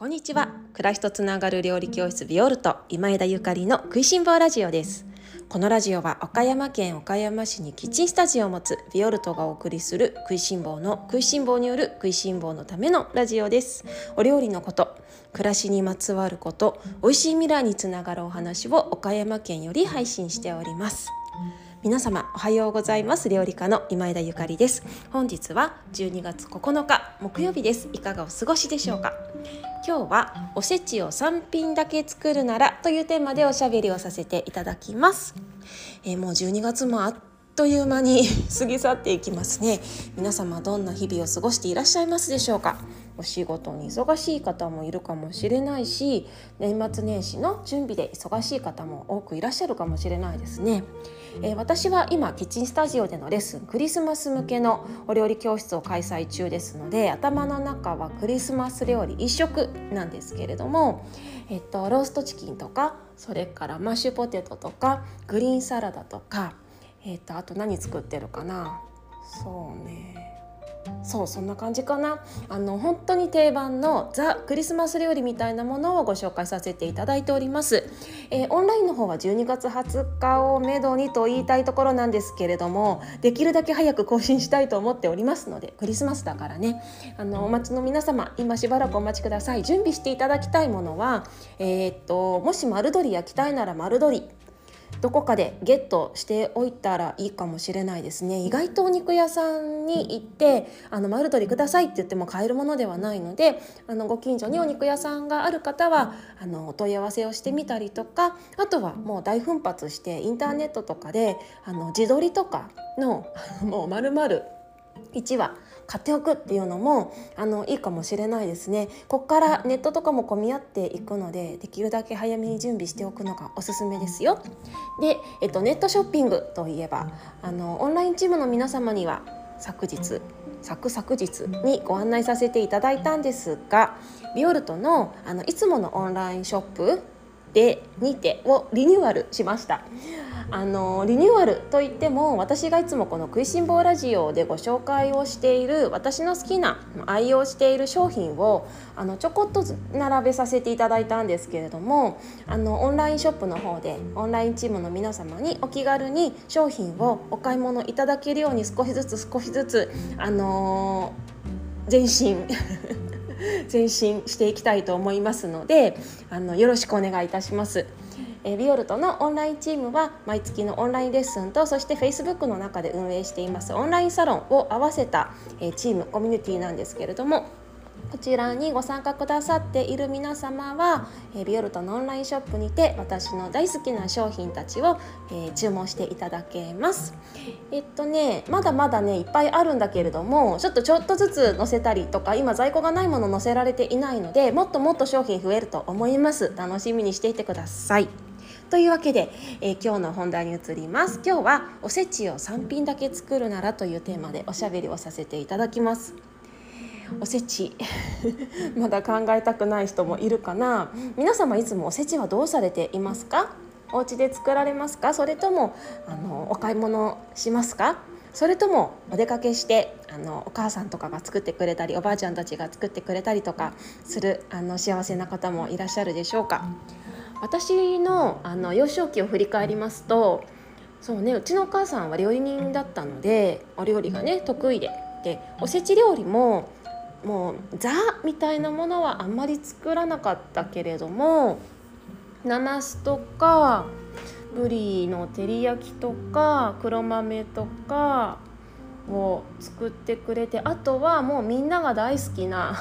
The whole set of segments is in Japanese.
こんにちは。暮らしとつながる料理教室ビオルト今枝ゆかりの食いしん坊ラジオです。このラジオは岡山県岡山市にキッチンスタジオを持つビオルトがお送りする食いしん坊の食いしん坊による食いしん坊のためのラジオです。お料理のこと暮らしにまつわること美味しい未来につながるお話を岡山県より配信しております。皆様おはようございます。料理家の今枝ゆかりです。本日は12月9日木曜日です。いかがお過ごしでしょうか？今日はおせちを3品だけ作るならというテーマでおしゃべりをさせていただきます、えー、もう12月もあっという間に過ぎ去っていきますね。皆様どんな日々を過ごしていらっしゃいますでしょうか？お仕事に忙しい方もいるかもしれないし年末年始の準備で忙しい方も多くいらっしゃるかもしれないですね。えー、私は今キッチンスタジオでのレッスンクリスマス向けのお料理教室を開催中ですので頭の中はクリスマス料理一色なんですけれども、えっと、ローストチキンとかそれからマッシュポテトとかグリーンサラダとか、えっと、あと何作ってるかな。そうね。そうそんな感じかな。あの本当に定番のザ・クリスマス料理みたいなものをご紹介させていただいております、えー、オンラインの方は12月20日をめどにと言いたいところなんですけれどもできるだけ早く更新したいと思っておりますのでクリスマスだからね。あのお待ちの皆様今しばらくお待ちください。準備していただきたいものはえー、っともし丸鶏焼きたいなら丸鶏。どこかでゲットしておいたらいいかもしれないですね。意外とお肉屋さんに行ってあの丸鶏くださいって言っても買えるものではないのであのご近所にお肉屋さんがある方はあのお問い合わせをしてみたりとかあとはもう大奮発してインターネットとかであの自撮りとかのもう丸々1話買っておくっていうのもあのいいかもしれないですね。こっからネットとかも混み合っていくのでできるだけ早めに準備しておくのがおすすめですよ。で、えっと、ネットショッピングといえばあのオンラインチームの皆様には昨日昨昨日にご案内させていただいたんですがビオルトのあのいつものオンラインショップでにてをリニューアルしました。あのリニューアルといっても私がいつもこの「食いしん坊ラジオ」でご紹介をしている私の好きな愛用している商品をあのちょこっと並べさせていただいたんですけれどもあのオンラインショップの方でオンラインチームの皆様にお気軽に商品をお買い物いただけるように少しずつ少しずつあのー、前進。前進していきたいと思いますのであのよろしくお願いいたします。えビオルトのオンラインチームは毎月のオンラインレッスンとそして Facebook の中で運営していますオンラインサロンを合わせた、えチームコミュニティなんですけれどもこちらにご参加くださっている皆様は、えビオルトのオンラインショップにて私の大好きな商品たちを、え注文していただけます。えっとねまだまだねいっぱいあるんだけれどもちょっとちょっとずつ載せたりとか今在庫がないもの載せられていないのでもっともっと商品増えると思います。楽しみにしていてください。というわけで、えー、今日の本題に移ります今日はおせちを3品だけ作るならというテーマでおしゃべりをさせていただきますおせち。まだ考えたくない人もいるかな。皆様いつもおせちはどうされていますか？お家で作られますか？それともあのお買い物しますか？それともお出かけしてあのお母さんとかが作ってくれたりおばあちゃんたちが作ってくれたりとかするあの幸せな方もいらっしゃるでしょうか？私のあの幼少期を振り返りますとそうねうちのお母さんは料理人だったのでお料理がね得意で。でおせち料理ももうザみたいなものはあんまり作らなかったけれどもなますとかぶりの照り焼きとか黒豆とかを作ってくれてあとはもうみんなが大好きな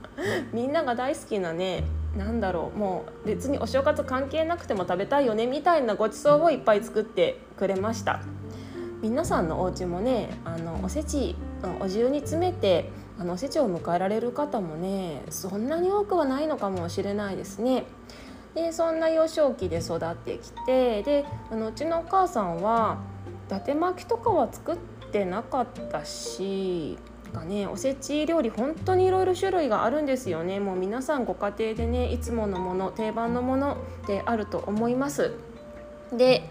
みんなが大好きなねなんだろうもう別にお正月関係なくても食べたいよねみたいなごちそうをいっぱい作ってくれました。皆さんのお家もねあのおせちお重に詰めてあのおせちを迎えられる方もねそんなに多くはないのかもしれないですね。でそんな幼少期で育ってきてであのうちのお母さんは伊達巻きとかは作ってなかったしがねおせち料理本当にいろいろ種類があるんですよねもう皆さんご家庭でねいつものもの定番のものであると思いますで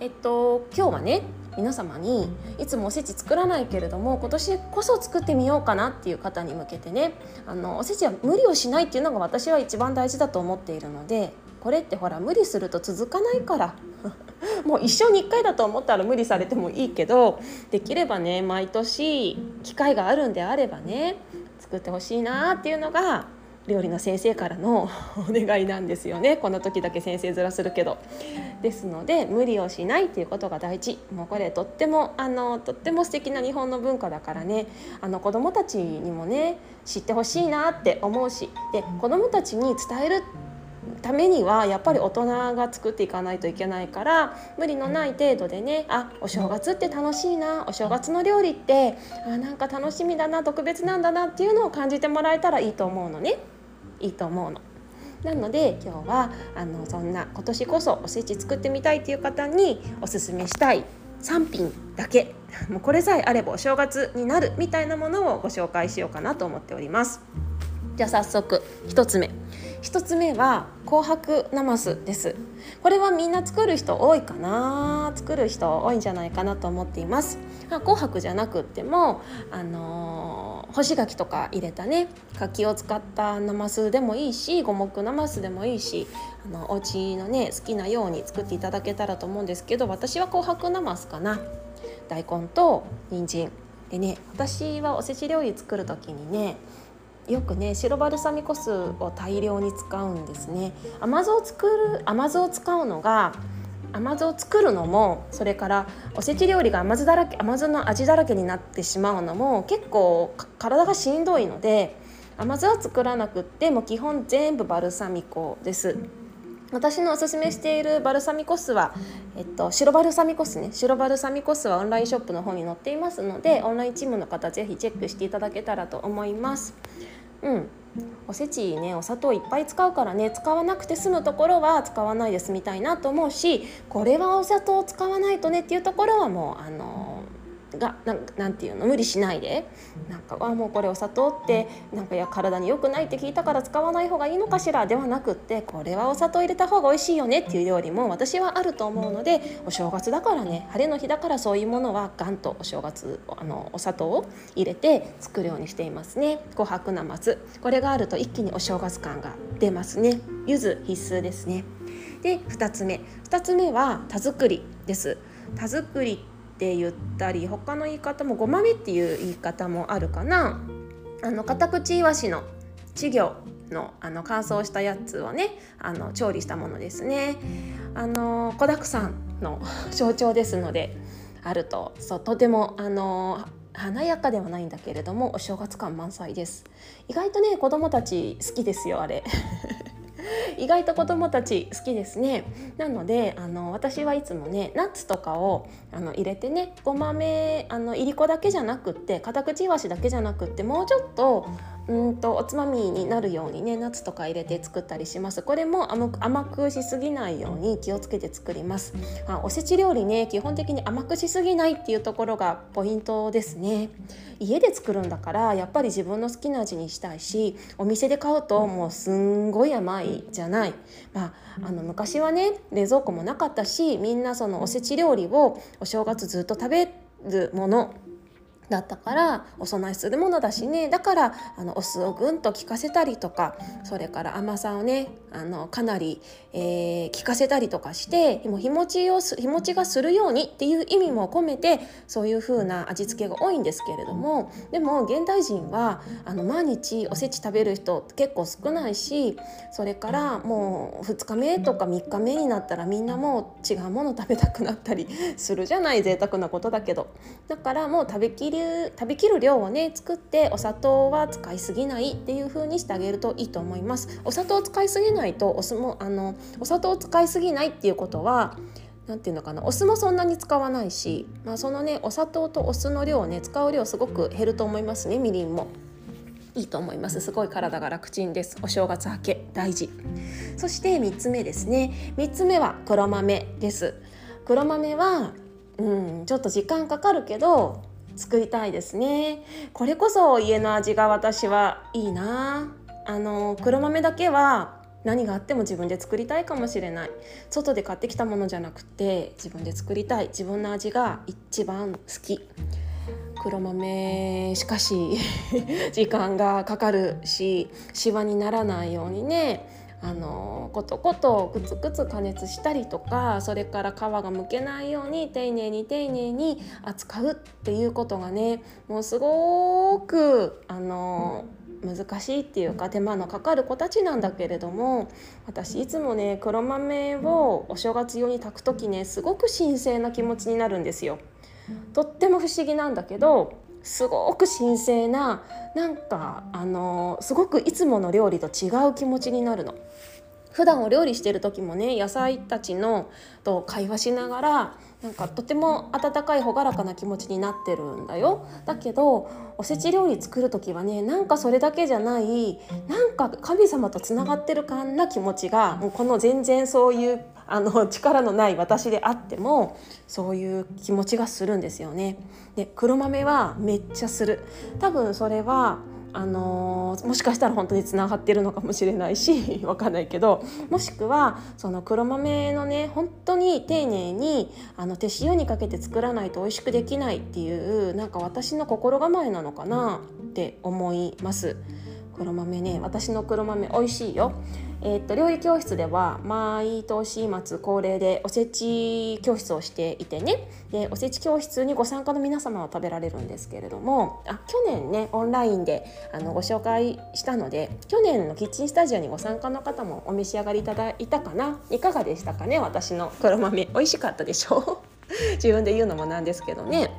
えっと今日はね皆様にいつもおせち作らないけれども今年こそ作ってみようかなっていう方に向けてねあのおせちは無理をしないっていうのが私は一番大事だと思っているのでこれってほら無理すると続かないから もう一生に1回だと思ったら無理されてもいいけどできればね毎年機会があるんであればね作ってほしいなっていうのが料理の先生からの お願いなんですよね。この時だけ先生面するけど。ですので無理をしないっていうことが大事。もうこれとってもあのとっても素敵な日本の文化だからね。あの子どもたちにもね知ってほしいなって思うし。で子どもたちに伝えるためにはやっぱり大人が作っていかないといけないから無理のない程度でねあお正月って楽しいなお正月の料理ってあなんか楽しみだな特別なんだなっていうのを感じてもらえたらいいと思うのね。いいと思うの。なので今日はあのそんな今年こそおせち作ってみたいという方におすすめしたい3品だけもうこれさえあればお正月になるみたいなものをご紹介しようかなと思っております。じゃあ早速1つ目1つ目は紅白なますです。これはみんな作る人多いかな。作る人多いんじゃないかなと思っています。紅白じゃなくってもあのー、干し柿とか入れたね柿を使ったなますでもいいし五目なますでもいいしあのお家のね好きなように作っていただけたらと思うんですけど私は紅白なますかな。大根と人参でね私はおせち料理作る時にねよくね白バルサミコ酢を大量に使うんですね。甘酢を作る甘酢を使うのが甘酢を作るのもそれからおせち料理が甘酢だらけ甘酢の味だらけになってしまうのも結構体がしんどいので甘酢は作らなくっても基本全部バルサミコです。私のおすすめしているバルサミコ酢は、えっと、白バルサミコ酢ね。白バルサミコ酢はオンラインショップの方に載っていますのでオンラインチームの方ぜひチェックしていただけたらと思います。うん。おせちねお砂糖いっぱい使うからね使わなくて済むところは使わないで済みたいなと思うしこれはお砂糖使わないとねっていうところはもうあのがななんていうの無理しないで。なんかあもうこれお砂糖ってなんかや体に良くないって聞いたから使わない方がいいのかしら。ではなくってこれはお砂糖入れた方が美味しいよねっていう料理も私はあると思うのでお正月だからね。晴れの日だからそういうものはガンとお正月あのお砂糖を入れて作るようにしていますね。琥珀なますこれがあると一気にお正月感が出ますね。柚子必須ですね。で2つ目。2つ目は田作りです。田作りって言ったり他の言い方もごまめっていう言い方もあるかな。あのカタクチイワシの稚魚のあの乾燥したやつをねあの調理したものですね。あの子だくさんの 象徴ですのであると。そうとてもあの華やかではないんだけれどもお正月感満載です。意外とね子供たち好きですよあれ。意外と子供たち好きですね。なのであの私はいつもねナッツとかをあの入れてねごまめあのいりこだけじゃなくって片口いわしだけじゃなくってもうちょっとうんとおつまみになるようにねナッツとか入れて作ったりします。これも甘くしすぎないように気をつけて作ります、あ、おせち料理ね基本的に甘くしすぎないっていうところがポイントですね。家で作るんだからやっぱり自分の好きな味にしたいしお店で買うともうすんごい甘いじゃない、まあ、あの昔はね冷蔵庫もなかったしみんなそのおせち料理をお正月ずっと食べるものだったからお供えするものだしね。だからあのお酢をぐんと効かせたりとかそれから甘さをねあのかなり、えー、効かせたりとかしてもう日持ちを日持ちがするようにっていう意味も込めてそういう風な味付けが多いんですけれどもでも現代人はあの毎日おせち食べる人結構少ないしそれからもう2日目とか3日目になったらみんなもう違うもの食べたくなったりするじゃない贅沢なことだけど。だからもう食べきる食べきる量をね作ってお砂糖は使いすぎないっていう風にしてあげるといいと思います。お砂糖を使いすぎないとお酢もあのお砂糖を使いすぎないっていうことは何て言うのかなお酢もそんなに使わないし、まあ、そのねお砂糖とお酢の量をね使う量すごく減ると思いますねみりんも。いいと思います。すごい体が楽ちんです。お正月明け大事。そして3つ目ですね。3つ目は黒豆です。黒豆はうんちょっと時間かかるけど作りたいですね。これこそ家の味が私はいいな。あの黒豆だけは何があっても自分で作りたいかもしれない。外で買ってきたものじゃなくて自分で作りたい。自分の味が一番好き。黒豆しかし 時間がかかるしシワにならないようにね。あのコトコトグツグツ加熱したりとかそれから皮がむけないように丁寧に丁寧に扱うっていうことがねもうすごくあの難しいっていうか手間のかかる子たちなんだけれども私いつもね黒豆をお正月用に炊く時ねすごく神聖な気持ちになるんですよ。とっても不思議なんだけどすごく神聖ななんかあのすごくいつもの料理と違う気持ちになるの。普段お料理してる時もね野菜たちのと会話しながらなんかとても温かい朗らかな気持ちになってるんだよだけどおせち料理作る時はねなんかそれだけじゃないなんか神様とつながってるかんな気持ちがもうこの全然そういうあの 力のない私であってもそういう気持ちがするんですよね。で黒豆はめっちゃする多分それはあの、もしかしたら本当につながってるのかもしれないし わかんないけどもしくはその黒豆のね本当に丁寧にあの手塩にかけて作らないと美味しくできないっていうなんか私の心構えなのかなって思います。黒豆ね私の黒豆美味しいよえー、っと料理教室では毎年末恒例でおせち教室をしていてね。でおせち教室にご参加の皆様は食べられるんですけれどもあ去年ねオンラインであのご紹介したので去年のキッチンスタジオにご参加の方もお召し上がりいただいたかな。いかがでしたかね私の黒豆。美味しかったでしょう？自分で言うのもなんですけどね。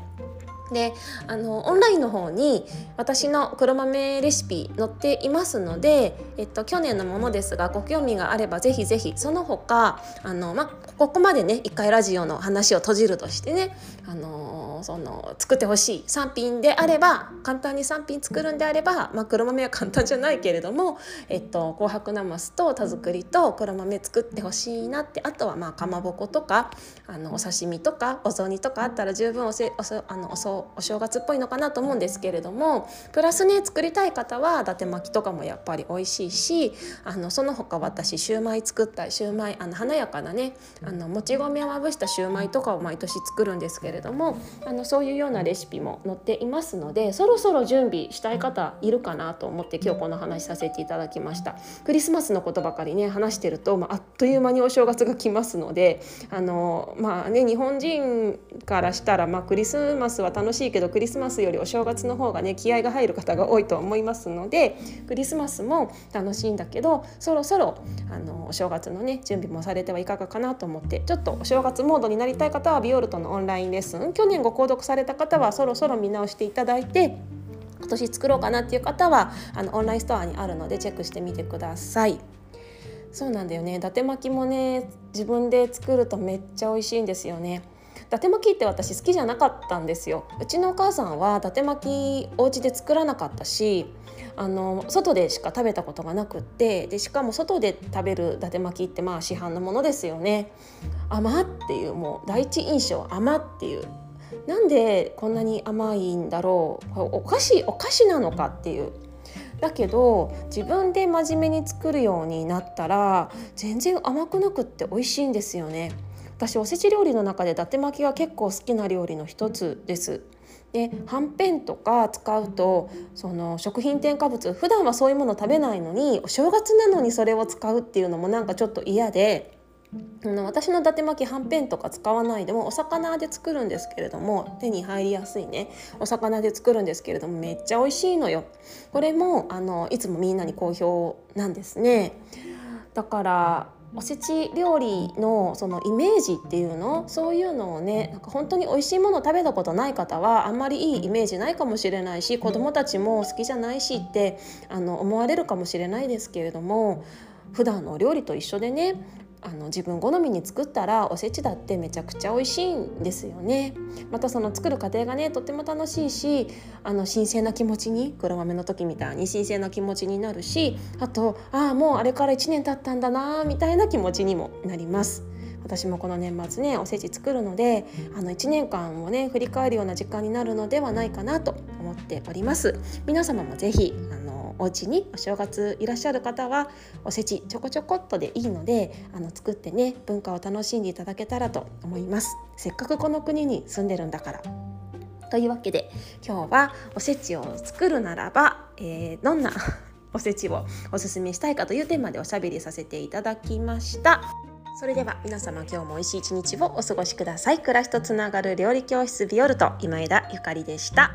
であのオンラインの方に私の黒豆レシピ載っていますので、えっと、去年のものですがご興味があればぜひぜひその他あの、ま、ここまでね一回ラジオの話を閉じるとしてねあのその作ってほしい3品であれば簡単に3品作るんであれば、まあ、黒豆は簡単じゃないけれども、えっと、紅白なますと田作りと黒豆作ってほしいなってあとはまあかまぼことかあのお刺身とかお雑煮とかあったら十分おせおそあのおそお正月っぽいのかなと思うんですけれどもプラスね作りたい方は伊達巻きとかもやっぱり美味しいしあのその他私シューマイ作ったシューマイあの華やかなねあのもち米をまぶしたシューマイとかを毎年作るんですけれどもあのそういうようなレシピも載っていますのでそろそろ準備したい方いるかなと思って今日この話させていただきました。クリスマスのことばかりね話してると、まあ、あっという間にお正月が来ますのであのまあね日本人からしたら、まあ、クリスマスは楽しいけどクリスマスよりお正月の方がね気合が入る方が多いと思いますのでクリスマスも楽しいんだけどそろそろあのお正月のね準備もされてはいかがかなと思ってちょっとお正月モードになりたい方はビオルトのオンラインレッスン。去年ご購読された方はそろそろ見直していただいて今年作ろうかなっていう方はあのオンラインストアにあるのでチェックしてみてください。そうなんだよね。伊達巻きもね自分で作るとめっちゃ美味しいんですよね。伊達巻きって私好きじゃなかったんですよ。うちのお母さんは伊達巻きお家で作らなかったしあの外でしか食べたことがなくってでしかも外で食べる伊達巻きってまあ市販のものですよね。甘っていうもう第一印象甘っていう。なんでこんなに甘いんだろう。お菓子お菓子なのかっていう。だけど自分で真面目に作るようになったら全然甘くなくって美味しいんですよね。私おせち料理の中で伊達巻きが結構好きな料理の一つです。ではんぺんとか使うとその食品添加物普段はそういうもの食べないのにお正月なのにそれを使うっていうのもなんかちょっと嫌で私の伊達巻きはんぺんとか使わないでもお魚で作るんですけれども手に入りやすいね。お魚で作るんですけれどもめっちゃ美味しいのよ。これもあのいつもみんなに好評なんですね。だからおせち料理のそのイメージっていうの？そういうのをねなんか本当に美味しいものを食べたことない方はあんまりいいイメージないかもしれないし子どもたちも好きじゃないしってあの思われるかもしれないですけれども普段のお料理と一緒でねあの自分好みに作ったらおせちだってめちゃくちゃ美味しいんですよね。またその作る過程がねとっても楽しいしあの新鮮な気持ちに黒豆の時みたいに新鮮な気持ちになるしあとああもうあれから1年経ったんだなみたいな気持ちにもなります。私もこの年末ねおせち作るのであの1年間をね振り返るような時間になるのではないかなと思っております。皆様もぜひあのお家にお正月いらっしゃる方はおせちちょこちょこっとでいいのであの作ってね文化を楽しんでいただけたらと思います。せっかくこの国に住んでるんだから。というわけで今日はおせちを作るならば、えー、どんな おせちをおすすめしたいかというテーマでおしゃべりさせていただきました。それでは皆様今日も美味しい一日をお過ごしください。暮らしとつながる料理教室ビオルト今枝ゆかりでした。